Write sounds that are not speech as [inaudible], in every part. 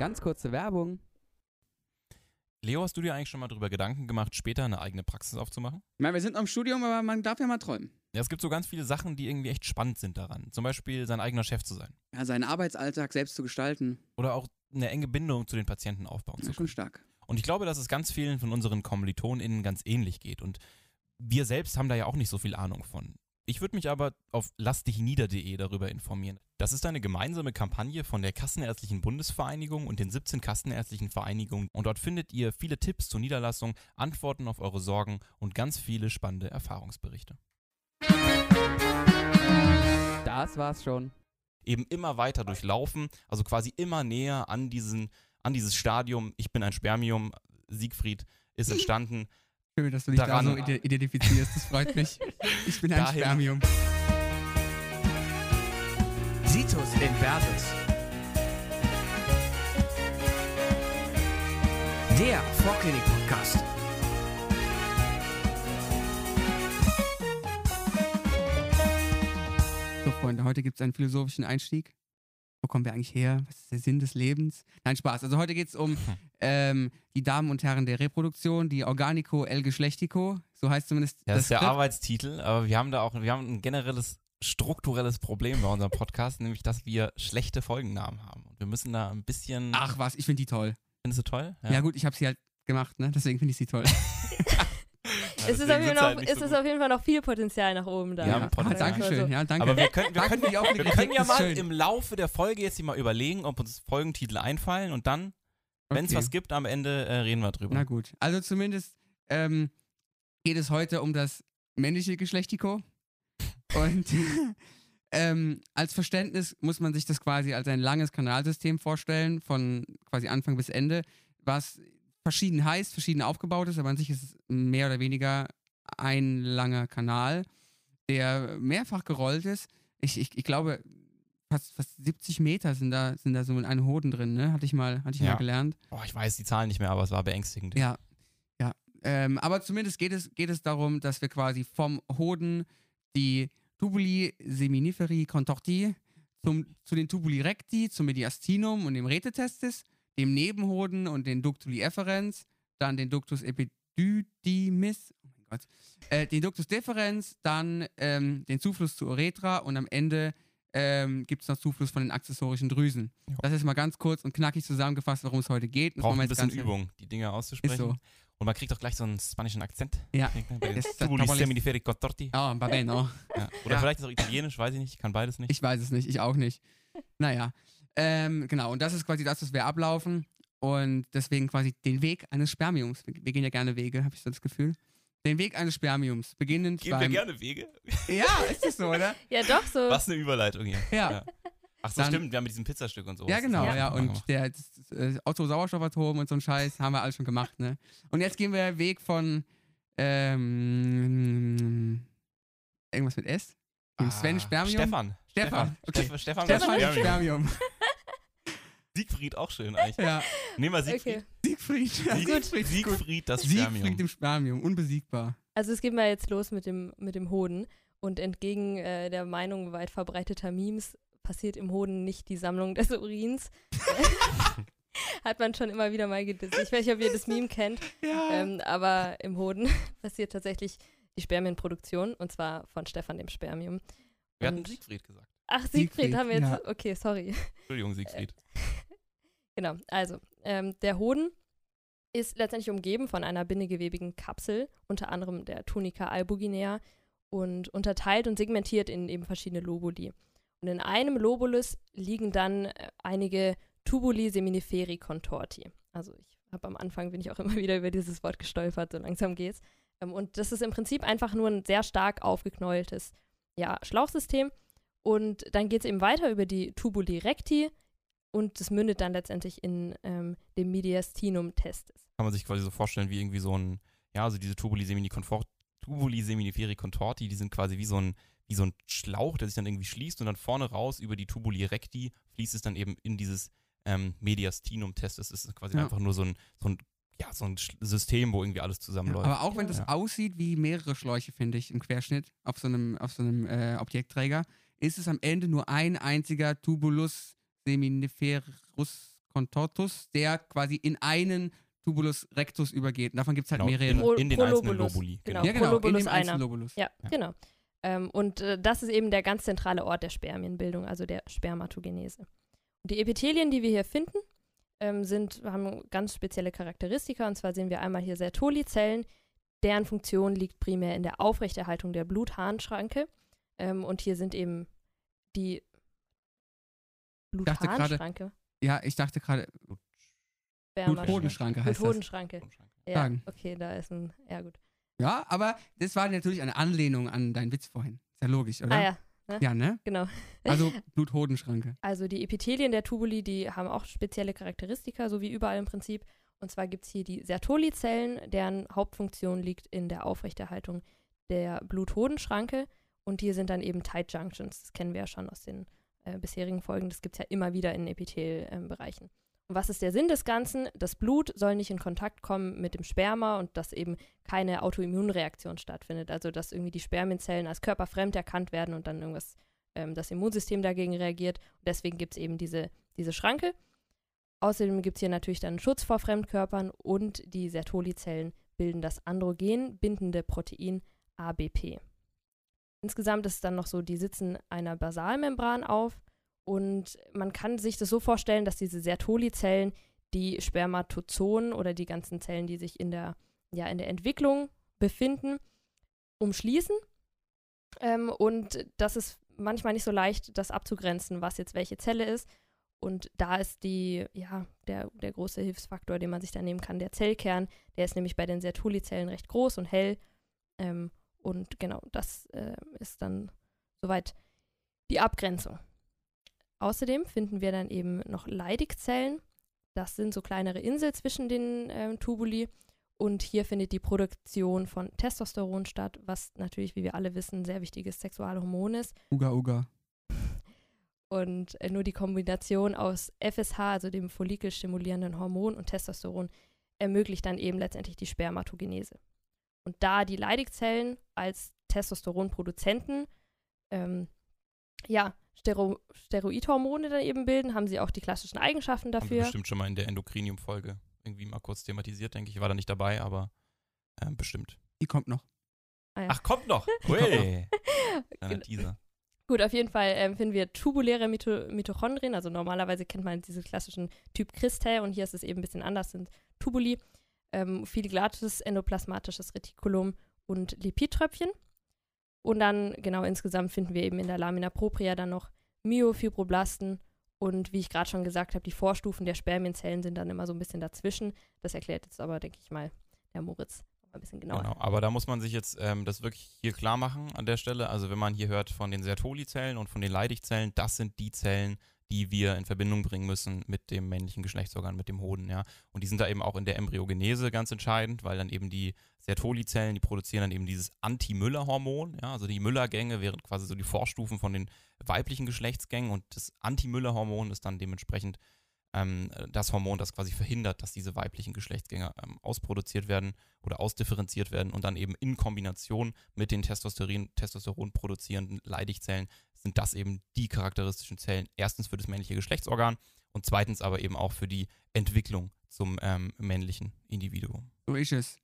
Ganz kurze Werbung. Leo, hast du dir eigentlich schon mal darüber Gedanken gemacht, später eine eigene Praxis aufzumachen? Ich meine, wir sind noch im Studium, aber man darf ja mal träumen. Ja, es gibt so ganz viele Sachen, die irgendwie echt spannend sind daran. Zum Beispiel sein eigener Chef zu sein. Ja, seinen Arbeitsalltag selbst zu gestalten, Oder auch eine enge Bindung zu den Patienten aufbauen ist zu schon können. stark. Und ich glaube, dass es ganz vielen von unseren KommilitonInnen ganz ähnlich geht. Und wir selbst haben da ja auch nicht so viel Ahnung von. Ich würde mich aber auf lassdichnieder.de darüber informieren. Das ist eine gemeinsame Kampagne von der Kassenärztlichen Bundesvereinigung und den 17 Kassenärztlichen Vereinigungen. Und dort findet ihr viele Tipps zur Niederlassung, Antworten auf eure Sorgen und ganz viele spannende Erfahrungsberichte. Das war's schon. Eben immer weiter durchlaufen, also quasi immer näher an, diesen, an dieses Stadium, ich bin ein Spermium, Siegfried ist entstanden. Schön, dass du dich Daran- da so ide- identifizierst. Das freut mich. Ich bin ein Dahin- Spermium. Situs Inversus. Der Vorklinik-Podcast. So, Freunde, heute gibt es einen philosophischen Einstieg. Wo kommen wir eigentlich her? Was ist der Sinn des Lebens? Nein, Spaß. Also heute geht es um ähm, die Damen und Herren der Reproduktion, die Organico El Geschlechtico. So heißt zumindest Ja, das ist der Skript. Arbeitstitel, aber wir haben da auch, wir haben ein generelles strukturelles Problem bei unserem Podcast, [laughs] nämlich dass wir schlechte Folgennamen haben. Und wir müssen da ein bisschen. Ach was, ich finde die toll. findest du toll? Ja, gut, ich habe sie halt gemacht, ne? Deswegen finde ich sie toll. [laughs] Es ist, auf jeden, Fall noch, es ist auf jeden Fall noch viel Potenzial nach oben da. Ja, Ja, Potenzial. ah, Dankeschön. Ja, danke. Aber wir können, wir Danke können, wir Kritik, können ja mal schön. im Laufe der Folge jetzt hier mal überlegen, ob uns Folgentitel einfallen und dann, wenn es Okay. was gibt, am Ende äh, reden wir drüber. Na gut. Also zumindest ähm, geht es heute um das männliche Geschlechtiko. [laughs] Und [laughs] ähm, als Verständnis muss man sich das quasi als ein langes Kanalsystem vorstellen, von quasi Anfang bis Ende, was verschieden heißt, verschieden aufgebaut ist, aber an sich ist es mehr oder weniger ein langer Kanal, der mehrfach gerollt ist. Ich, ich, ich glaube, fast, fast 70 Meter sind da, sind da so in einem Hoden drin, ne? Hatte ich mal, hatte ich Ja. mal gelernt. Boah, ich weiß die Zahlen nicht mehr, aber es war beängstigend. Ja, ja. Ähm, aber zumindest geht es, geht es darum, dass wir quasi vom Hoden die Tubuli seminiferi contorti zum, zu den Tubuli recti, zum Mediastinum und dem Retetestis, dem Nebenhoden und den Ductuli efferens, dann den Ductus epididymis, oh mein Gott, äh, den Ductus deferens, dann ähm, den Zufluss zur Uretra und am Ende ähm, gibt es noch Zufluss von den accessorischen Drüsen. Ja. Das ist mal ganz kurz und knackig zusammengefasst, worum es heute geht. Braucht ein bisschen Übung, die Dinge auszusprechen. So. Und man kriegt auch gleich so einen spanischen Akzent. Ja. Seminiferi contorti. Ah, va bene. Oder Ja. vielleicht ist es auch italienisch, weiß ich nicht, ich kann beides nicht. Ich weiß es nicht, ich auch nicht. Naja, ähm, genau, und das ist quasi das, was wir ablaufen. Und deswegen quasi den Weg eines Spermiums. Wir, gehen ja gerne Wege, habe ich so das Gefühl. Den Weg eines Spermiums, beginnend Gehen wir beim... gerne Wege? Ja, ist das so, oder? [laughs] Ja, doch so. Was eine Überleitung hier. Ja, Ja. Ach so, Dann- stimmt, wir haben mit diesem Pizzastück und so. ja genau, ja. Ja. Und der das, das, äh, Otto-Sauerstoffatom und so ein Scheiß haben wir alles schon gemacht, ne? Und jetzt gehen wir den Weg von ähm, irgendwas mit S? Dem Sven Ah, Spermium? Stefan. Stefan, okay. Stefan, Stefan, Stefan Stefan Spermium. Siegfried auch schön eigentlich. Ja, Nehmen wir Siegfried. Okay. Siegfried. Ja, Sieg, Siegfried. Siegfried, das Spermium. Siegfried im Spermium, unbesiegbar. Also es geht mal jetzt los mit dem, mit dem Hoden. Und entgegen äh, der Meinung weit verbreiteter Memes passiert im Hoden nicht die Sammlung des Urins. [laughs] [laughs] Hat man schon immer wieder mal gedisst. Ich weiß nicht, ob ihr das Meme kennt, Ja. ähm, aber im Hoden [laughs] passiert tatsächlich die Spermienproduktion und zwar von Stefan dem Spermium. Wir hatten Und- Siegfried gesagt. Ach, Siegfried, Siegfried, haben wir jetzt. ja. Okay, sorry. Entschuldigung, Siegfried. Genau, also ähm, der Hoden ist letztendlich umgeben von einer bindegewebigen Kapsel, unter anderem der Tunica albuginea und unterteilt und segmentiert in eben verschiedene Lobuli. Und in einem Lobulus liegen dann äh, einige Tubuli seminiferi contorti. Also ich habe am Anfang bin ich auch [laughs] immer wieder über dieses Wort gestolpert, so langsam geht's. Ähm, und das ist im Prinzip einfach nur ein sehr stark aufgeknäultes ja, Schlauchsystem. Und dann geht es eben weiter über die Tubuli recti, und das mündet dann letztendlich in ähm, dem Mediastinum testis. Kann man sich quasi so vorstellen wie irgendwie so ein, ja, also diese Tubuli semini confor- Tubuli seminiferi contorti, die sind quasi wie so ein wie so ein Schlauch, der sich dann irgendwie schließt und dann vorne raus über die Tubuli recti fließt es dann eben in dieses ähm, Mediastinum testis. Das ist quasi Ja. einfach nur so ein, so ein, ja, so ein System, wo irgendwie alles Ja, zusammenläuft. aber auch wenn das Ja. aussieht wie mehrere Schläuche, finde ich, im Querschnitt auf so einem, auf so einem äh, Objektträger, ist es am Ende nur ein einziger Tubulus seminiferus contortus, der quasi in einen Tubulus rectus übergeht. Und davon gibt es halt Genau, mehrere. in, in den einzelnen. Lobuli. Genau. ja, genau, in dem einer. einzelnen Lobulus. Ja, Ja. genau. Ähm, und äh, das ist eben der ganz zentrale Ort der Spermienbildung, also der Spermatogenese. Und die Epithelien, die wir hier finden, ähm, sind, haben ganz spezielle Charakteristika. Und zwar sehen wir einmal hier Sertoli-Zellen, deren Funktion liegt primär in der Aufrechterhaltung der Blutharnschranke. Ähm, und hier sind eben die Blutharnschranke. Ja, ich dachte gerade, Bluthodenschranke heißt das. Bluthodenschranke. Ja, Sagen. okay, da ist ein, ja gut. Ja, aber das war natürlich eine Anlehnung an deinen Witz vorhin. Ist ja logisch, oder? Ah ja, Ja, ne? genau. Also [laughs] Bluthodenschranke. Also die Epithelien der Tubuli, die haben auch spezielle Charakteristika, so wie überall im Prinzip. Und zwar gibt es hier die Sertoli-Zellen, deren Hauptfunktion liegt in der Aufrechterhaltung der Bluthodenschranke. Und hier sind dann eben Tight Junctions. Das kennen wir ja schon aus den äh, bisherigen Folgen. Das gibt es ja immer wieder in Epithelbereichen. und was ist der Sinn des Ganzen? Das Blut soll nicht in Kontakt kommen mit dem Sperma und dass eben keine Autoimmunreaktion stattfindet. Also dass irgendwie die Spermienzellen als körperfremd erkannt werden und dann irgendwas ähm, das Immunsystem dagegen reagiert. Und deswegen gibt es eben diese, diese Schranke. Außerdem gibt es hier natürlich dann Schutz vor Fremdkörpern und die Sertoli-Zellen bilden das Androgen bindende Protein ABP. Insgesamt ist es dann noch so, die sitzen einer Basalmembran auf und man kann sich das so vorstellen, dass diese Sertoli-Zellen die Spermatozoen oder die ganzen Zellen, die sich in der, ja, in der Entwicklung befinden, umschließen. Ähm, und das ist manchmal nicht so leicht, das abzugrenzen, was jetzt welche Zelle ist. Und da ist die, ja, der, der große Hilfsfaktor, den man sich da nehmen kann, der Zellkern. Der ist nämlich bei den Sertoli-Zellen recht groß und hell. Ähm, und genau, das äh, ist dann soweit die Abgrenzung. Außerdem finden wir dann eben noch Leidigzellen. Das sind so kleinere Inseln zwischen den ähm, Tubuli. Und hier findet die Produktion von Testosteron statt, was natürlich, wie wir alle wissen, ein sehr wichtiges Sexualhormon ist. Uga Uga. Und äh, nur die Kombination aus FSH, also dem follikelstimulierenden Hormon, und Testosteron ermöglicht dann eben letztendlich die Spermatogenese. Und da die Leidigzellen als Testosteronproduzenten ähm, ja, Stero Steroidhormone dann eben bilden, haben sie auch die klassischen Eigenschaften Haben wir dafür. bestimmt schon mal in der Endokrinium-Folge irgendwie mal kurz thematisiert, denke ich. Ich war da nicht dabei, aber ähm, bestimmt. Die kommt noch. Ah ja. Ach, kommt noch. [laughs] Hui. [laughs] Genau. Teaser. Gut, auf jeden Fall ähm, finden wir tubuläre Mito Mitochondrien. Also normalerweise kennt man diese klassischen Typ Christae und hier ist es eben ein bisschen anders, sind Tubuli, ähm, filiglates endoplasmatisches Retikulum und Lipidtröpfchen. Und dann, genau, insgesamt finden wir eben in der Lamina propria dann noch Myofibroblasten und wie ich gerade schon gesagt habe, die Vorstufen der Spermienzellen sind dann immer so ein bisschen dazwischen. Das erklärt jetzt aber, denke ich mal, der Moritz ein bisschen genauer. Genau, aber da muss man sich jetzt ähm, das wirklich hier klar machen an der Stelle. Also wenn man hier hört von den Sertoli-Zellen und von den Leidigzellen, das sind die Zellen, die wir in Verbindung bringen müssen mit dem männlichen Geschlechtsorgan, mit dem Hoden, ja. Und die sind da eben auch in der Embryogenese ganz entscheidend, weil dann eben die Sertoli-Zellen, die produzieren dann eben dieses Anti-Müller-Hormon, ja. Also die Müller-Gänge wären quasi so die Vorstufen von den weiblichen Geschlechtsgängen und das Anti-Müller-Hormon ist dann dementsprechend ähm, das Hormon, das quasi verhindert, dass diese weiblichen Geschlechtsgänge ähm, ausproduziert werden oder ausdifferenziert werden und dann eben in Kombination mit den Testosteron, Testosteron produzierenden Leidigzellen sind das eben die charakteristischen Zellen. Erstens für das männliche Geschlechtsorgan und zweitens aber eben auch für die Entwicklung zum ähm, männlichen Individuum. So ist es.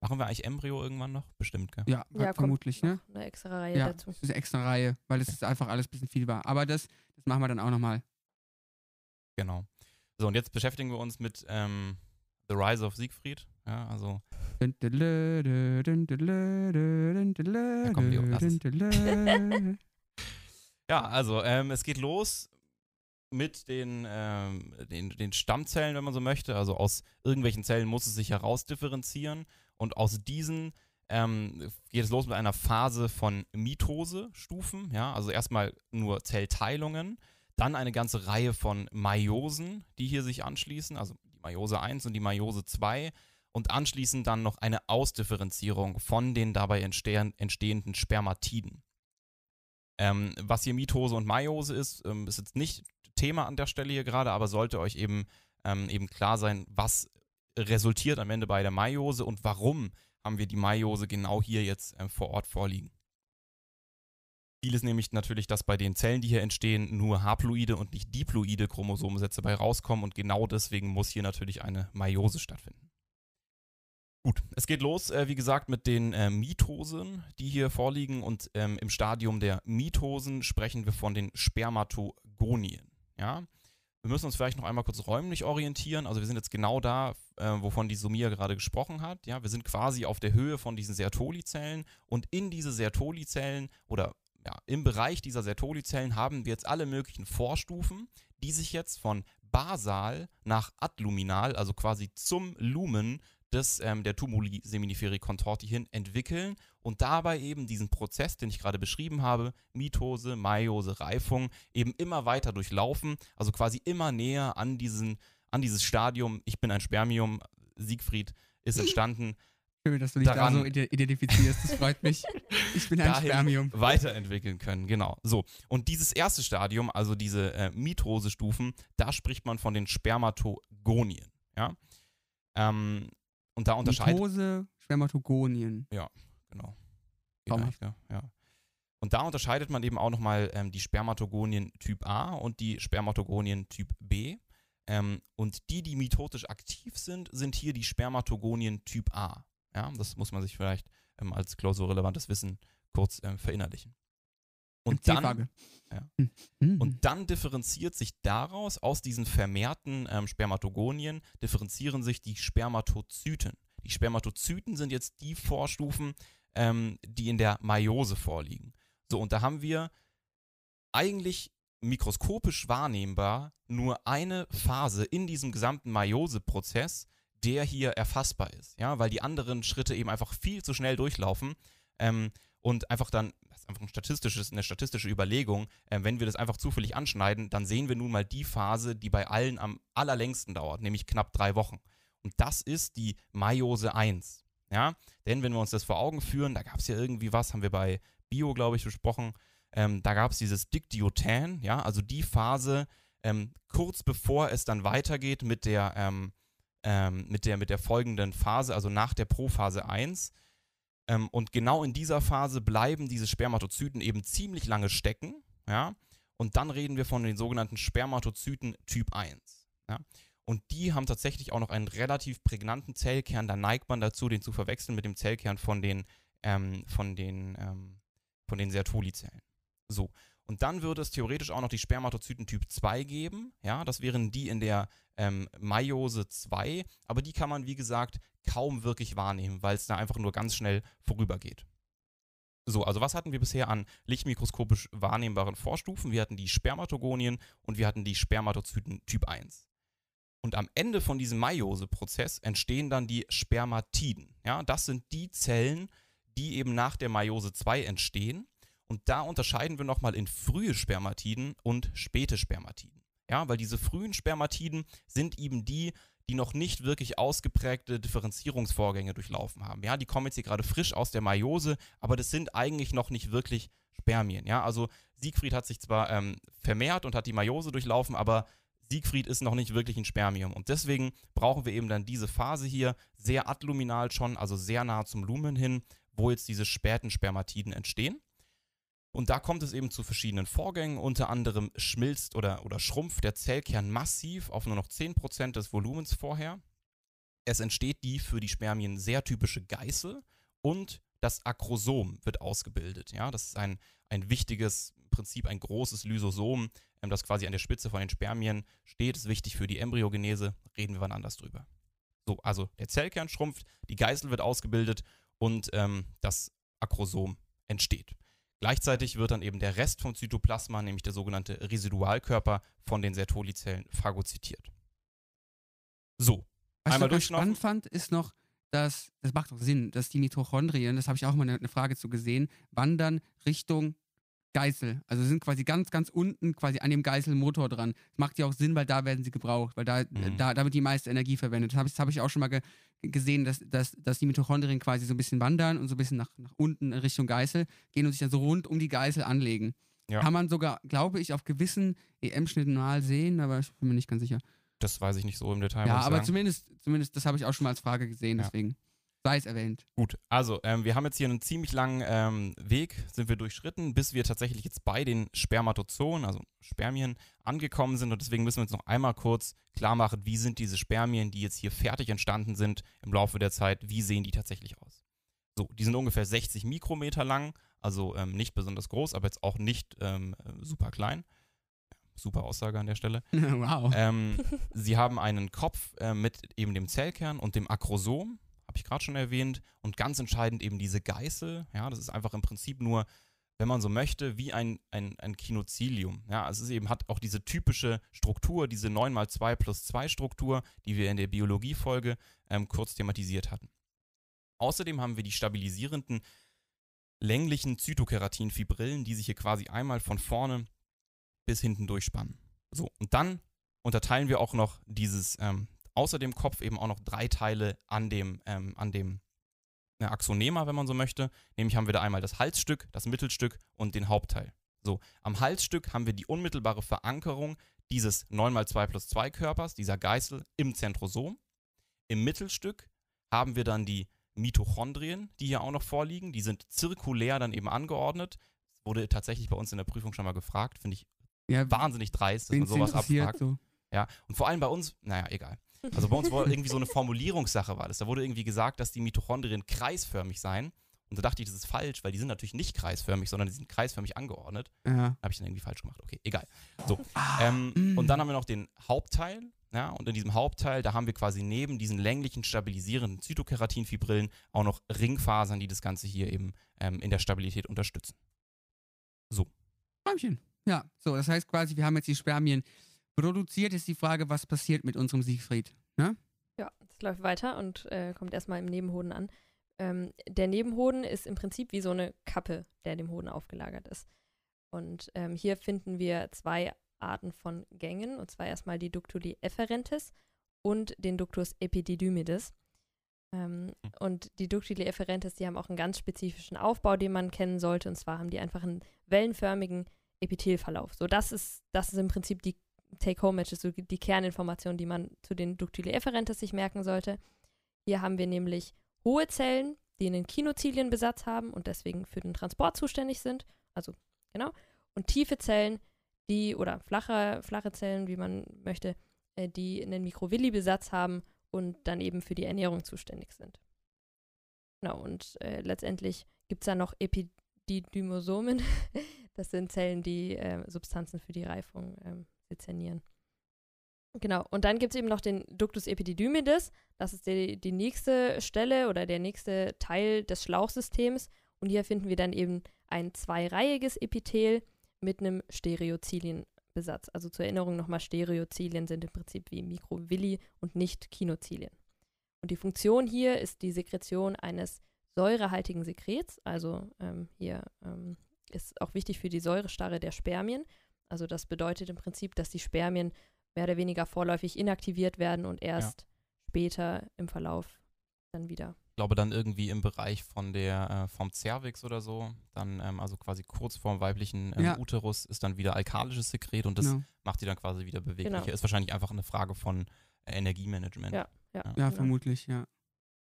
Machen wir eigentlich Embryo irgendwann noch? Bestimmt, gell? Ja, Ja, kommt vermutlich, ne? Eine extra Reihe Ja, dazu. das ist eine extra Reihe, weil es ist einfach alles ein bisschen viel war. Aber das, das machen wir dann auch nochmal. Genau. So, und jetzt beschäftigen wir uns mit ähm, The Rise of Siegfried. Ja, also Ja, komm, Leo, lass es. Ja, also ähm, es geht los mit den, ähm, den, den Stammzellen, wenn man so möchte. Also aus irgendwelchen Zellen muss es sich herausdifferenzieren und aus diesen ähm, geht es los mit einer Phase von Mitose-Stufen. Ja, also erstmal nur Zellteilungen, dann eine ganze Reihe von Meiosen, die hier sich anschließen, also die Meiose 1 und die Meiose 2 und anschließend dann noch eine Ausdifferenzierung von den dabei entstehen, entstehenden Spermatiden. Ähm, was hier Mitose und Meiose ist, ähm, ist jetzt nicht Thema an der Stelle hier gerade, aber sollte euch eben, ähm, eben klar sein, was resultiert am Ende bei der Meiose und warum haben wir die Meiose genau hier jetzt ähm, vor Ort vorliegen. Ziel ist nämlich natürlich, dass bei den Zellen, die hier entstehen, nur haploide und nicht diploide Chromosomensätze bei rauskommen und genau deswegen muss hier natürlich eine Meiose stattfinden. Gut, es geht los, äh, wie gesagt, mit den äh, Mitosen, die hier vorliegen und ähm, im Stadium der Mitosen sprechen wir von den Spermatogonien. Ja? Wir müssen uns vielleicht noch einmal kurz räumlich orientieren. Also wir sind jetzt genau da, äh, wovon die Sumia gerade gesprochen hat. Ja? Wir sind quasi auf der Höhe von diesen Sertoli-Zellen und in diese Sertoli-Zellen oder ja, im Bereich dieser Sertoli-Zellen haben wir jetzt alle möglichen Vorstufen, die sich jetzt von basal nach adluminal, also quasi zum Lumen des, ähm, der Tumuli seminiferi contorti hin entwickeln und dabei eben diesen Prozess, den ich gerade beschrieben habe, Mitose, Meiose, Reifung, eben immer weiter durchlaufen, also quasi immer näher an, diesen, an dieses Stadium, ich bin ein Spermium, Siegfried ist entstanden. Schön, dass du dich da so identifizierst, das freut mich. [laughs] Ich bin ein Spermium. Weiterentwickeln können, genau. So, und dieses erste Stadium, also diese äh, Mitose-Stufen, da spricht man von den Spermatogonien. Ja? Ähm, und da unterscheidet. Mitose, Spermatogonien. Ja, genau. Traumhaft. Ja, ja. Und da unterscheidet man eben auch nochmal ähm, die Spermatogonien Typ A und die Spermatogonien Typ B. Ähm, und die, die mitotisch aktiv sind, sind hier die Spermatogonien Typ A. Ja, das muss man sich vielleicht ähm, als klausurrelevantes Wissen kurz ähm, verinnerlichen. Und dann, ja. Hm. hm. und dann differenziert sich daraus, aus diesen vermehrten ähm, Spermatogonien, differenzieren sich die Spermatozyten. Die Spermatozyten sind jetzt die Vorstufen, ähm, die in der Meiose vorliegen. So, und da haben wir eigentlich mikroskopisch wahrnehmbar nur eine Phase in diesem gesamten Meiose-Prozess, der hier erfassbar ist. Ja, weil die anderen Schritte eben einfach viel zu schnell durchlaufen ähm, und einfach dann ist einfach ein statistisches, eine statistische Überlegung. Äh, wenn wir das einfach zufällig anschneiden, dann sehen wir nun mal die Phase, die bei allen am allerlängsten dauert, nämlich knapp drei Wochen. Und das ist die Meiose 1. Ja? Denn wenn wir uns das vor Augen führen, da gab es ja irgendwie was, haben wir bei Bio, glaube ich, besprochen. Ähm, da gab es dieses Dictiotan, ja, also die Phase ähm, kurz bevor es dann weitergeht mit der, ähm, ähm mit der, mit der folgenden Phase, also nach der Prophase 1. Ähm, und genau in dieser Phase bleiben diese Spermatozyten eben ziemlich lange stecken. Ja? Und dann reden wir von den sogenannten Spermatozyten Typ 1. Ja? Und die haben tatsächlich auch noch einen relativ prägnanten Zellkern. Da neigt man dazu, den zu verwechseln mit dem Zellkern von den, ähm, von den, ähm, von den Sertoli-Zellen. So. Und dann würde es theoretisch auch noch die Spermatozyten Typ 2 geben. Ja, das wären die in der ähm, Meiose 2. Aber die kann man, wie gesagt, kaum wirklich wahrnehmen, weil es da einfach nur ganz schnell vorübergeht. So, also was hatten wir bisher an lichtmikroskopisch wahrnehmbaren Vorstufen? Wir hatten die Spermatogonien und wir hatten die Spermatozyten Typ 1. Und am Ende von diesem Meiose-Prozess entstehen dann die Spermatiden. Ja, das sind die Zellen, die eben nach der Meiose 2 entstehen. Und da unterscheiden wir nochmal in frühe Spermatiden und späte Spermatiden. Ja, weil diese frühen Spermatiden sind eben die, die noch nicht wirklich ausgeprägte Differenzierungsvorgänge durchlaufen haben. Ja, die kommen jetzt hier gerade frisch aus der Meiose, aber das sind eigentlich noch nicht wirklich Spermien. Ja, also Siegfried hat sich zwar ähm, vermehrt und hat die Meiose durchlaufen, aber Siegfried ist noch nicht wirklich ein Spermium. Und deswegen brauchen wir eben dann diese Phase hier, sehr adluminal schon, also sehr nah zum Lumen hin, wo jetzt diese späten Spermatiden entstehen. Und da kommt es eben zu verschiedenen Vorgängen. Unter anderem schmilzt oder, oder schrumpft der Zellkern massiv auf nur noch 10% des Volumens vorher. Es entsteht die für die Spermien sehr typische Geißel und das Akrosom wird ausgebildet. Ja, das ist ein, ein wichtiges Prinzip, ein großes Lysosom, ähm, das quasi an der Spitze von den Spermien steht. Ist wichtig für die Embryogenese. Reden wir wann anders drüber. So, also der Zellkern schrumpft, die Geißel wird ausgebildet und ähm, das Akrosom entsteht. Gleichzeitig wird dann eben der Rest vom Zytoplasma, nämlich der sogenannte Residualkörper, von den Sertoli-Zellen phagozytiert. So, Was einmal ich spannend fand, ist noch, dass, das macht doch Sinn, dass die Mitochondrien, das habe ich auch mal eine, eine Frage zu gesehen, wandern Richtung Geißel. Also sind quasi ganz, ganz unten quasi an dem Geißelmotor dran. Das macht ja auch Sinn, weil da werden sie gebraucht, weil da, mhm. da, da wird die meiste Energie verwendet. Das habe hab ich auch schon mal ge gesehen, dass, dass, dass die Mitochondrien quasi so ein bisschen wandern und so ein bisschen nach, nach unten in Richtung Geißel gehen und sich dann so rund um die Geißel anlegen. Ja. Kann man sogar, glaube ich, auf gewissen EM-Schnitten mal sehen, aber ich bin mir nicht ganz sicher. Das weiß ich nicht so im Detail. Ja, aber zumindest, zumindest, das habe ich auch schon mal als Frage gesehen, ja. deswegen. Sei es erwähnt. Gut, also ähm, wir haben jetzt hier einen ziemlich langen ähm, Weg, sind wir durchschritten, bis wir tatsächlich jetzt bei den Spermatozoen, also Spermien, angekommen sind. Und deswegen müssen wir uns noch einmal kurz klar machen, wie sind diese Spermien, die jetzt hier fertig entstanden sind im Laufe der Zeit, wie sehen die tatsächlich aus? So, die sind ungefähr 60 Mikrometer lang, also ähm, nicht besonders groß, aber jetzt auch nicht ähm, super klein. Super Aussage an der Stelle. [laughs] wow. Ähm, sie haben einen Kopf äh, mit eben dem Zellkern und dem Akrosom habe ich gerade schon erwähnt. Und ganz entscheidend eben diese Geißel. Ja, das ist einfach im Prinzip nur, wenn man so möchte, wie ein, ein, ein Kinozilium. Ja, es ist eben hat auch diese typische Struktur, diese 9 x 2 plus 2 Struktur, die wir in der Biologiefolge ähm, kurz thematisiert hatten. Außerdem haben wir die stabilisierenden länglichen Zytokeratin-Fibrillen, die sich hier quasi einmal von vorne bis hinten durchspannen. So, und dann unterteilen wir auch noch dieses ähm, außer dem Kopf eben auch noch drei Teile an dem, ähm, an dem äh, Axonema, wenn man so möchte. Nämlich haben wir da einmal das Halsstück, das Mittelstück und den Hauptteil. So, am Halsstück haben wir die unmittelbare Verankerung dieses 9x2 plus 2 Körpers, dieser Geißel, im Zentrosom. Im Mittelstück haben wir dann die Mitochondrien, die hier auch noch vorliegen. Die sind zirkulär dann eben angeordnet. Das wurde tatsächlich bei uns in der Prüfung schon mal gefragt. Finde ich ja, wahnsinnig dreist, dass man sowas abfragt. So. Ja, und vor allem bei uns, naja, egal. Also bei uns war irgendwie so eine Formulierungssache war das. Da wurde irgendwie gesagt, dass die Mitochondrien kreisförmig seien. Und da dachte ich, das ist falsch, weil die sind natürlich nicht kreisförmig, sondern die sind kreisförmig angeordnet. Ja. Habe ich dann irgendwie falsch gemacht. Okay, egal. So. Ah, ähm, und dann haben wir noch den Hauptteil. Ja, und in diesem Hauptteil, da haben wir quasi neben diesen länglichen, stabilisierenden Zytokeratinfibrillen auch noch Ringfasern, die das Ganze hier eben ähm, in der Stabilität unterstützen. So. Räumchen. Ja, so, das heißt quasi, wir haben jetzt die Spermien produziert, ist die Frage, was passiert mit unserem Siegfried. Ne? Ja, es läuft weiter und äh, kommt erstmal im Nebenhoden an. Ähm, der Nebenhoden ist im Prinzip wie so eine Kappe, der dem Hoden aufgelagert ist. Und ähm, hier finden wir zwei Arten von Gängen, und zwar erstmal die Ductuli efferentes und den Ductus epididymides. Ähm, hm. und die Ductuli efferentes, die haben auch einen ganz spezifischen Aufbau, den man kennen sollte, und zwar haben die einfach einen wellenförmigen Epithelverlauf. So, das ist, das ist im Prinzip die Take-Home-Matches, so die Kerninformationen, die man zu den Ductile efferentes sich merken sollte. Hier haben wir nämlich hohe Zellen, die einen Kinozilienbesatz haben und deswegen für den Transport zuständig sind. Also, genau. Und tiefe Zellen, die, oder flache, flache Zellen, wie man möchte, äh, die einen Mikrovilli-Besatz haben und dann eben für die Ernährung zuständig sind. Genau, und äh, letztendlich gibt es da noch Epididymosomen. [laughs] das sind Zellen, die äh, Substanzen für die Reifung dezernieren. Genau, und dann gibt es eben noch den Ductus epididymides. Das ist die, die nächste Stelle oder der nächste Teil des Schlauchsystems. Und hier finden wir dann eben ein zweireihiges Epithel mit einem Stereozilienbesatz. Also zur Erinnerung nochmal, Stereozilien sind im Prinzip wie Mikrovilli und nicht Kinozilien. Und die Funktion hier ist die Sekretion eines säurehaltigen Sekrets. Also ähm, hier ähm, ist auch wichtig für die Säurestarre der Spermien. Also das bedeutet im Prinzip, dass die Spermien mehr oder weniger vorläufig inaktiviert werden und erst ja. später im Verlauf dann wieder. Ich glaube dann irgendwie im Bereich von der äh, vom Cervix oder so, dann ähm, also quasi kurz vorm weiblichen ähm, ja. Uterus ist dann wieder alkalisches Sekret und das genau. macht die dann quasi wieder beweglicher. Genau. Ist wahrscheinlich einfach eine Frage von äh, Energiemanagement. Ja, ja, ja. ja genau. vermutlich, ja.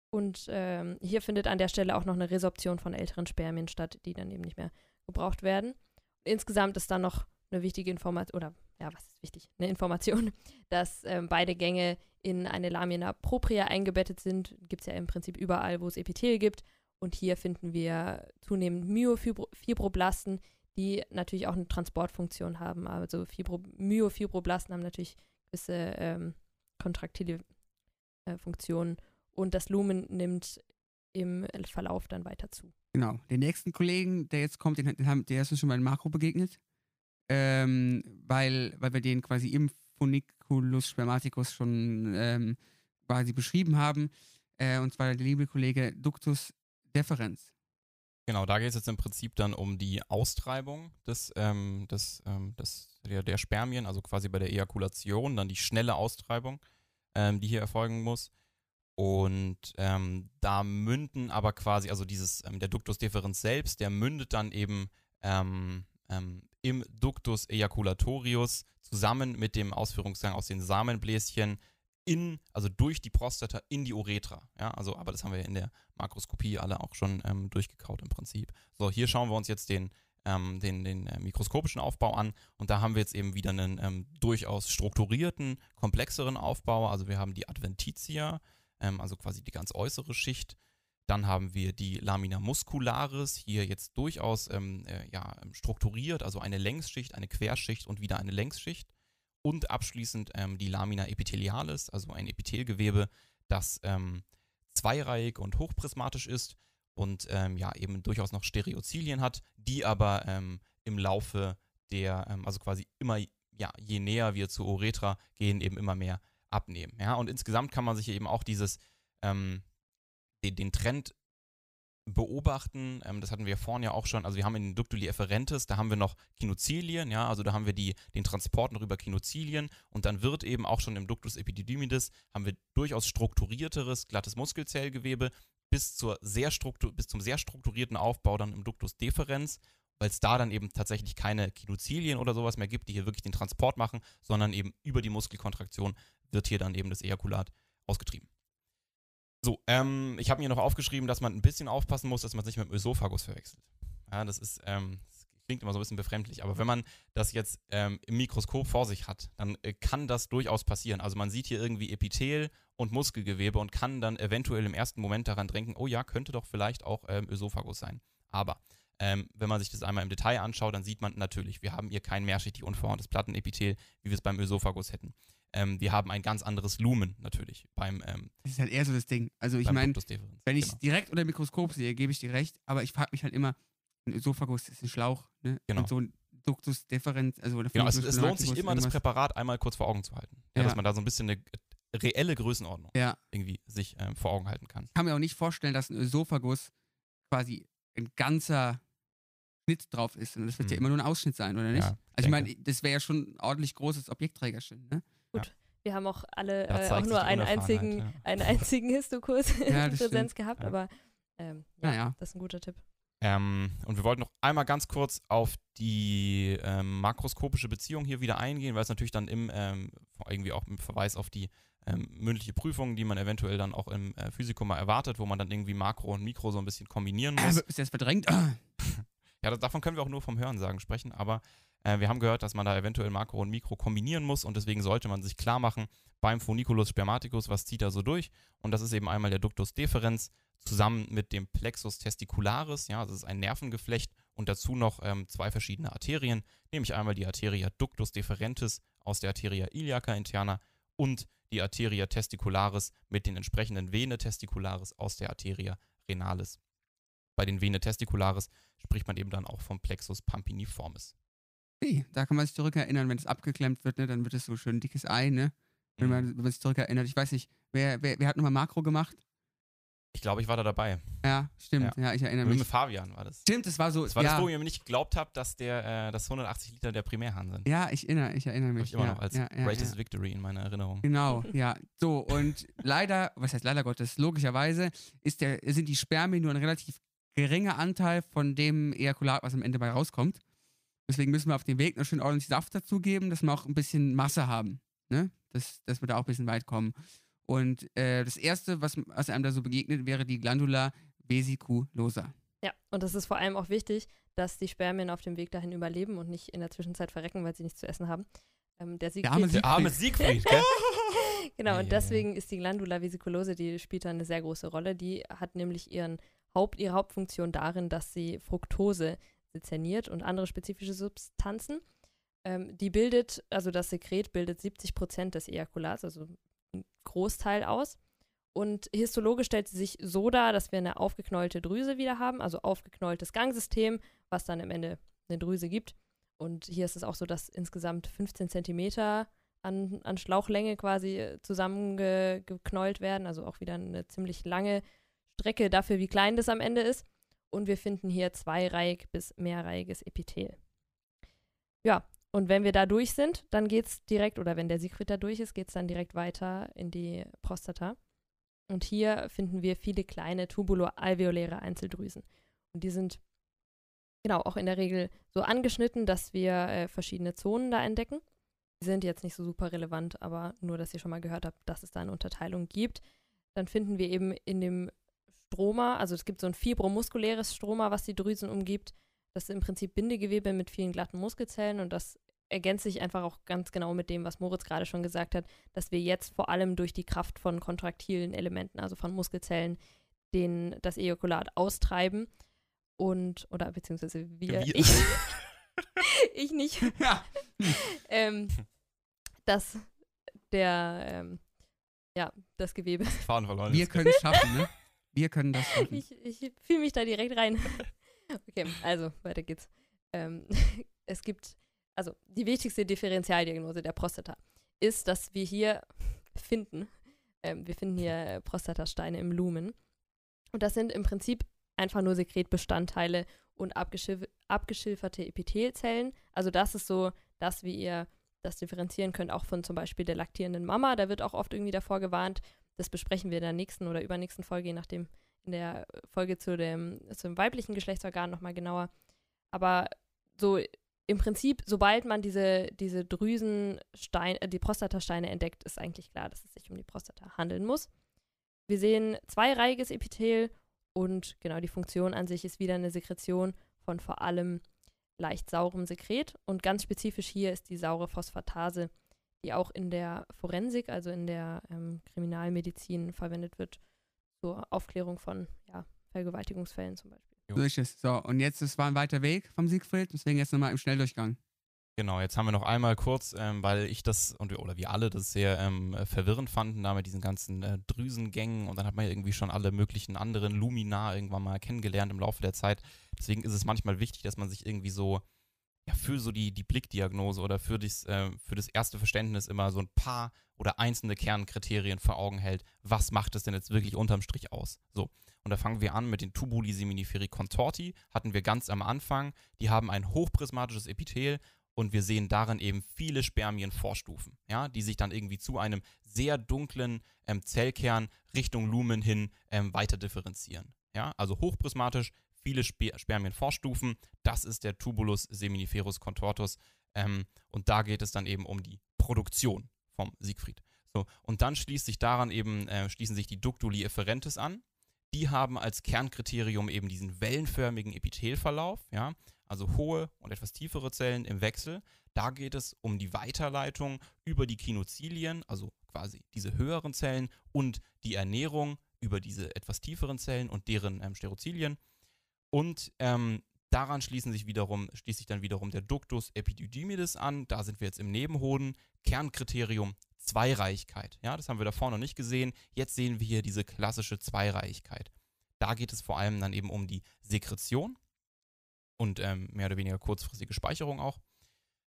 Und ähm, hier findet an der Stelle auch noch eine Resorption von älteren Spermien statt, die dann eben nicht mehr gebraucht werden. Insgesamt ist dann noch eine wichtige Information, oder ja, was ist wichtig? Eine Information, [laughs] dass ähm, beide Gänge in eine Lamina propria eingebettet sind. Gibt es ja im Prinzip überall, wo es Epithel gibt. Und hier finden wir zunehmend Myofibroblasten, die natürlich auch eine Transportfunktion haben. Also Fibro Myofibroblasten haben natürlich gewisse ähm, kontraktile äh, Funktionen. Und das Lumen nimmt im Verlauf dann weiter zu. Genau. Den nächsten Kollegen, der jetzt kommt, den, den haben, der ist uns schon mal in Makro begegnet ähm, weil, weil wir den quasi im Funiculus spermaticus schon ähm, quasi beschrieben haben. Äh, und zwar der liebe Kollege Ductus deferens. Genau, da geht es jetzt im Prinzip dann um die Austreibung des, ähm, des, ähm, des, der, der, Spermien, also quasi bei der Ejakulation, dann die schnelle Austreibung, ähm, die hier erfolgen muss. Und ähm, da münden aber quasi, also dieses, ähm, der Ductus deferens selbst, der mündet dann eben ähm, im Ductus ejaculatorius zusammen mit dem Ausführungsgang aus den Samenbläschen in, also durch die Prostata in die Uretra. Ja, also, aber das haben wir in der Makroskopie alle auch schon ähm, durchgekaut im Prinzip. So, hier schauen wir uns jetzt den, ähm, den, den äh, mikroskopischen Aufbau an und da haben wir jetzt eben wieder einen ähm, durchaus strukturierten, komplexeren Aufbau. Also wir haben die Adventitia, ähm, also quasi die ganz äußere Schicht. Dann haben wir die Lamina muscularis, hier jetzt durchaus ähm, äh, ja, strukturiert, also eine Längsschicht, eine Querschicht und wieder eine Längsschicht und abschließend ähm, die Lamina epithelialis, also ein Epithelgewebe, das ähm, zweireihig und hochprismatisch ist und ähm, ja eben durchaus noch Stereozilien hat, die aber ähm, im Laufe der, ähm, also quasi immer, ja, je näher wir zur Uretra gehen, eben immer mehr abnehmen. Ja, und insgesamt kann man sich eben auch dieses, ähm, den, den Trend beobachten. Ähm, das hatten wir vorhin ja auch schon. Also wir haben in den Ductuli efferentes, da haben wir noch Kinozilien, ja, also da haben wir die, den Transport noch über Kinozilien und dann wird eben auch schon im Ductus epididymides haben wir durchaus strukturierteres, glattes Muskelzellgewebe bis, zur sehr bis zum sehr strukturierten Aufbau dann im Ductus deferens, weil es da dann eben tatsächlich keine Kinozilien oder sowas mehr gibt, die hier wirklich den Transport machen, sondern eben über die Muskelkontraktion wird hier dann eben das Ejakulat ausgetrieben. So, ähm, ich habe mir noch aufgeschrieben, dass man ein bisschen aufpassen muss, dass man es nicht mit dem Ösophagus verwechselt. Ja, das ist, ähm, das klingt immer so ein bisschen befremdlich, aber wenn man das jetzt ähm, im Mikroskop vor sich hat, dann äh, kann das durchaus passieren. Also man sieht hier irgendwie Epithel und Muskelgewebe und kann dann eventuell im ersten Moment daran denken, oh ja, könnte doch vielleicht auch ähm, Ösophagus sein. Aber ähm, wenn man sich das einmal im Detail anschaut, dann sieht man natürlich, wir haben hier kein mehrschichtig unverhorntes Plattenepithel, wie wir es beim Ösophagus hätten. Ähm, wir haben ein ganz anderes Lumen natürlich beim. Ähm, das ist halt eher so das Ding. Also ich meine, wenn ich genau. direkt unter dem Mikroskop sehe, gebe ich dir recht, aber ich frage mich halt immer, ein Ösophagus ist ein Schlauch, ne? Genau. Und so ein Ductus deferens, also genau, es, es lohnt sich immer, irgendwas. das Präparat einmal kurz vor Augen zu halten. Ja, ja. Dass man da so ein bisschen eine reelle Größenordnung ja. irgendwie sich ähm, vor Augen halten kann. Ich kann mir auch nicht vorstellen, dass ein Ösophagus quasi ein ganzer Schnitt drauf ist. Und das wird hm. ja immer nur ein Ausschnitt sein, oder nicht? also ich meine, das wäre ja schon ein ordentlich großes Objektträgerchen, ne? Wir haben auch alle äh, auch nur [laughs] einen einzigen, ja. einen einzigen Histokurs [laughs] ja, in Präsenz gehabt, ja. aber ähm, ja, das ist ein guter Tipp. Ähm, und wir wollten noch einmal ganz kurz auf die ähm, makroskopische Beziehung hier wieder eingehen, weil es natürlich dann im ähm, irgendwie auch im Verweis auf die ähm, mündliche Prüfung, die man eventuell dann auch im äh, Physikum mal erwartet, wo man dann irgendwie Makro und Mikro so ein bisschen kombinieren muss. Äh, ist jetzt verdrängt? [laughs] ja, das, davon können wir auch nur vom Hörensagen sprechen, aber äh, wir haben gehört, dass man da eventuell Makro und Mikro kombinieren muss und deswegen sollte man sich klar machen, beim Phoniculus spermaticus, was zieht er so durch? Und das ist eben einmal der Ductus deferens zusammen mit dem Plexus testicularis, ja, das ist ein Nervengeflecht und dazu noch ähm, zwei verschiedene Arterien, nämlich einmal die Arteria ductus deferentis aus der Arteria iliaca interna und die Arteria testicularis mit den entsprechenden Vene testicularis aus der Arteria renalis. Bei den Vene testicularis spricht man eben dann auch vom Plexus pampiniformis. Hey, da kann man sich zurückerinnern, wenn es abgeklemmt wird, ne, dann wird es so schön dickes Ei, ne? Wenn, man, mhm. wenn man sich zurückerinnert. Ich weiß nicht, wer, wer, wer hat nochmal Makro gemacht? Ich glaube, ich war da dabei. Ja, stimmt. Ja, ja ich erinnere mich. Mit Fabian war das. Stimmt, das war so. Das war ja. das, wo ihr mir nicht geglaubt habt, dass der, äh, das 180 Liter der Primärhahn sind. Ja, ich erinnere, ich erinnere mich. ich immer ja, noch als ja, greatest victory in meiner Erinnerung. Genau, [laughs] ja. So, und leider, was heißt leider Gottes, logischerweise ist der, sind die Spermien nur ein relativ geringer Anteil von dem Ejakulat, was am Ende bei rauskommt. Deswegen müssen wir auf dem Weg noch schön ordentlich Saft dazugeben, dass wir auch ein bisschen Masse haben. Ne? Dass, dass wir da auch ein bisschen weit kommen. Und äh, das Erste, was, was einem da so begegnet, wäre die Glandula vesiculosa. Ja, und das ist vor allem auch wichtig, dass die Spermien auf dem Weg dahin überleben und nicht in der Zwischenzeit verrecken, weil sie nichts zu essen haben. Ähm, der, Siegfried, der, arme Siegfried. Der arme Siegfried gell? [laughs] genau, und deswegen ist die Glandula vesiculosa, die spielt da eine sehr große Rolle. Die hat nämlich ihren Haupt, ihre Hauptfunktion darin, dass sie Fructose sezerniert und andere spezifische Substanzen. Ähm, die bildet, also das Sekret bildet 70 Prozent des Ejakulats, also ein Großteil aus. Und histologisch stellt sie sich so dar, dass wir eine aufgeknollte Drüse wieder haben, also aufgeknolltes Gangsystem, was dann am Ende eine Drüse gibt. Und hier ist es auch so, dass insgesamt 15 Zentimeter an, an Schlauchlänge quasi zusammengeknollt werden, also auch wieder eine ziemlich lange Strecke dafür, wie klein das am Ende ist. Und wir finden hier zweireihig bis mehrreihiges Epithel. Ja, und wenn wir da durch sind, dann geht es direkt, oder wenn der Siegfried da durch ist, geht es dann direkt weiter in die Prostata. Und hier finden wir viele kleine tubuloalveoläre Einzeldrüsen. Und die sind genau auch in der Regel so angeschnitten, dass wir äh, verschiedene Zonen da entdecken. Die sind jetzt nicht so super relevant, aber nur, dass ihr schon mal gehört habt, dass es da eine Unterteilung gibt. Dann finden wir eben in dem Stroma, also es gibt so ein fibromuskuläres Stroma, was die Drüsen umgibt. Das ist im Prinzip Bindegewebe mit vielen glatten Muskelzellen und das ergänzt sich einfach auch ganz genau mit dem, was Moritz gerade schon gesagt hat, dass wir jetzt vor allem durch die Kraft von kontraktilen Elementen, also von Muskelzellen, den, das Ejakulat austreiben und, oder beziehungsweise wir, Wir. ich, [laughs] ich nicht, Ja. [laughs] ähm, dass der, ähm, ja, das Gewebe Fahren verloren. Wir können es schaffen, ne? [laughs] Wir können das [laughs] schaffen. Ich, ich fühle mich da direkt rein. [laughs] Okay, also weiter geht's. Ähm, [laughs] es gibt, also die wichtigste Differentialdiagnose der Prostata ist, dass wir hier finden, ähm, wir finden hier Prostatasteine im Lumen. Und das sind im Prinzip einfach nur Sekretbestandteile und abgeschif abgeschilferte Epithelzellen. Also das ist so das, wie ihr das differenzieren könnt, auch von zum Beispiel der laktierenden Mama. Da wird auch oft irgendwie davor gewarnt. Das besprechen wir in der nächsten oder übernächsten Folge, je nachdem, in der Folge zu dem, zum weiblichen Geschlechtsorgan nochmal genauer. Aber so im Prinzip, sobald man diese, diese Drüsensteine, äh, die Prostatasteine entdeckt, ist eigentlich klar, dass es sich um die Prostata handeln muss. Wir sehen zweireihiges Epithel und genau die Funktion an sich ist wieder eine Sekretion von vor allem leicht saurem Sekret. Und ganz spezifisch hier ist die saure Phosphatase, die auch in der Forensik, also in der ähm, Kriminalmedizin verwendet wird zur Aufklärung von ja, Vergewaltigungsfällen zum Beispiel. So ist es. So, und jetzt, es war ein weiter Weg vom Siegfried, deswegen jetzt nochmal im Schnelldurchgang. Genau, jetzt haben wir noch einmal kurz, ähm, weil ich das und wir, oder wir alle das sehr ähm, äh, verwirrend fanden, da mit diesen ganzen äh, Drüsengängen und dann hat man ja irgendwie schon alle möglichen anderen Lumina irgendwann mal kennengelernt im Laufe der Zeit. Deswegen ist es manchmal wichtig, dass man sich irgendwie so ja, für so die, die Blickdiagnose oder für das, äh, für das erste Verständnis immer so ein paar oder einzelne Kernkriterien vor Augen hält. Was macht es denn jetzt wirklich unterm Strich aus? So. Und da fangen wir an mit den Tubuli seminiferi contorti, hatten wir ganz am Anfang. Die haben ein hochprismatisches Epithel und wir sehen darin eben viele Spermienvorstufen, ja, die sich dann irgendwie zu einem sehr dunklen ähm, Zellkern Richtung Lumen hin ähm, weiter differenzieren. Ja, also hochprismatisch, viele Spe Spermienvorstufen, das ist der Tubulus seminiferus contortus ähm, und da geht es dann eben um die Produktion vom Siegfried. So, und dann schließt sich daran eben, äh, schließen sich die Ductuli efferentes an. Die haben als Kernkriterium eben diesen wellenförmigen Epithelverlauf, ja, also hohe und etwas tiefere Zellen im Wechsel. Da geht es um die Weiterleitung über die Kinozilien, also quasi diese höheren Zellen und die Ernährung über diese etwas tieferen Zellen und deren ähm, Sterozilien. Und ähm, daran schließen sich wiederum, schließt sich dann wiederum der Ductus epididymides an. Da sind wir jetzt im Nebenhoden. Kernkriterium Zweireihigkeit. Ja, das haben wir davor noch nicht gesehen. Jetzt sehen wir hier diese klassische Zweireihigkeit. Da geht es vor allem dann eben um die Sekretion und ähm, mehr oder weniger kurzfristige Speicherung auch.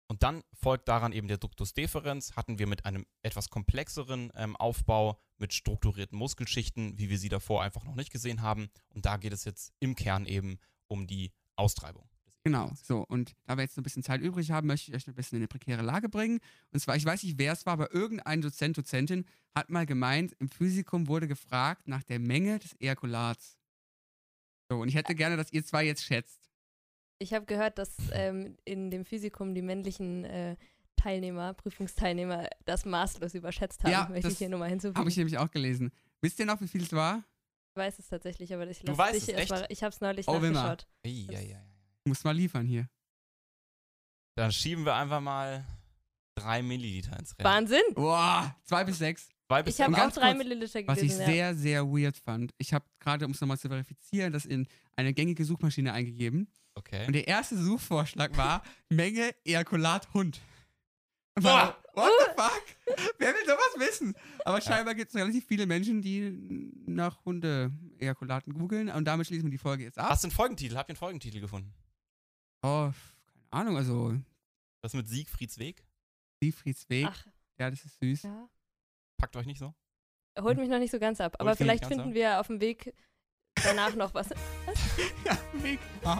Und dann folgt daran eben der Ductus deferens, hatten wir mit einem etwas komplexeren ähm, Aufbau mit strukturierten Muskelschichten, wie wir sie davor einfach noch nicht gesehen haben. Und da geht es jetzt im Kern eben um die Austreibung. Genau, so. Und da wir jetzt noch ein bisschen Zeit übrig haben, möchte ich euch ein bisschen in eine prekäre Lage bringen. Und zwar, ich weiß nicht, wer es war, aber irgendein Dozent, Dozentin hat mal gemeint, im Physikum wurde gefragt nach der Menge des Ejakulats. So, und ich hätte gerne, dass ihr zwei jetzt schätzt. Ich habe gehört, dass ähm, in dem Physikum die männlichen äh, Teilnehmer, Prüfungsteilnehmer, das maßlos überschätzt haben. Ja, möchte das ich hier nur mal hinzufügen. Habe ich nämlich auch gelesen. Wisst ihr noch, wie viel es war? Ich weiß es tatsächlich, aber ich Du lasse weißt dich es, echt? mal. Ich habe es neulich Oh, nachgeschaut. Ich muss mal liefern hier. Dann schieben wir einfach mal drei Milliliter ins Rennen. Wahnsinn! Boah, zwei bis sechs. Zwei bis Ich habe auch drei kurz, Milliliter Was ich gelesen. ja. sehr, sehr weird fand. Ich habe gerade, um es nochmal zu verifizieren, das in eine gängige Suchmaschine eingegeben. Okay. Und der erste Suchvorschlag war Menge Ejakulat Hund. Und Boah. What the [laughs] fuck? Wer will sowas wissen? Aber scheinbar gibt es relativ viele Menschen, die nach Hunde-Ejakulaten googeln. Und damit schließen wir die Folge jetzt ab. Hast du einen Folgentitel? Habt ihr einen Folgentitel gefunden? Oh, keine Ahnung, also Das mit Siegfrieds Weg? Siegfrieds Weg. Ach, Ja, das ist süß. ja. Packt euch nicht so? Holt mich noch nicht so ganz ab. Aber mich nicht vielleicht finden ab. wir auf dem Weg danach noch was. [laughs] ja, Weg. Ah.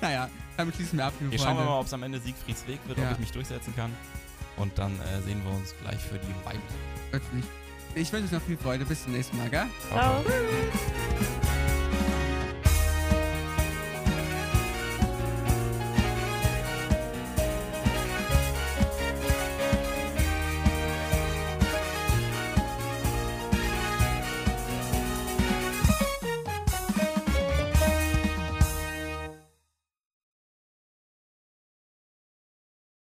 Naja, damit schließen wir ab, Hier schauen wir mal, ob es am Ende Siegfrieds Weg wird, Ja. ob ich mich durchsetzen kann. Und dann äh, sehen wir uns gleich für die. Wirklich. Ich wünsche euch noch viel Freude. Bis zum nächsten Mal, gell? Ciao.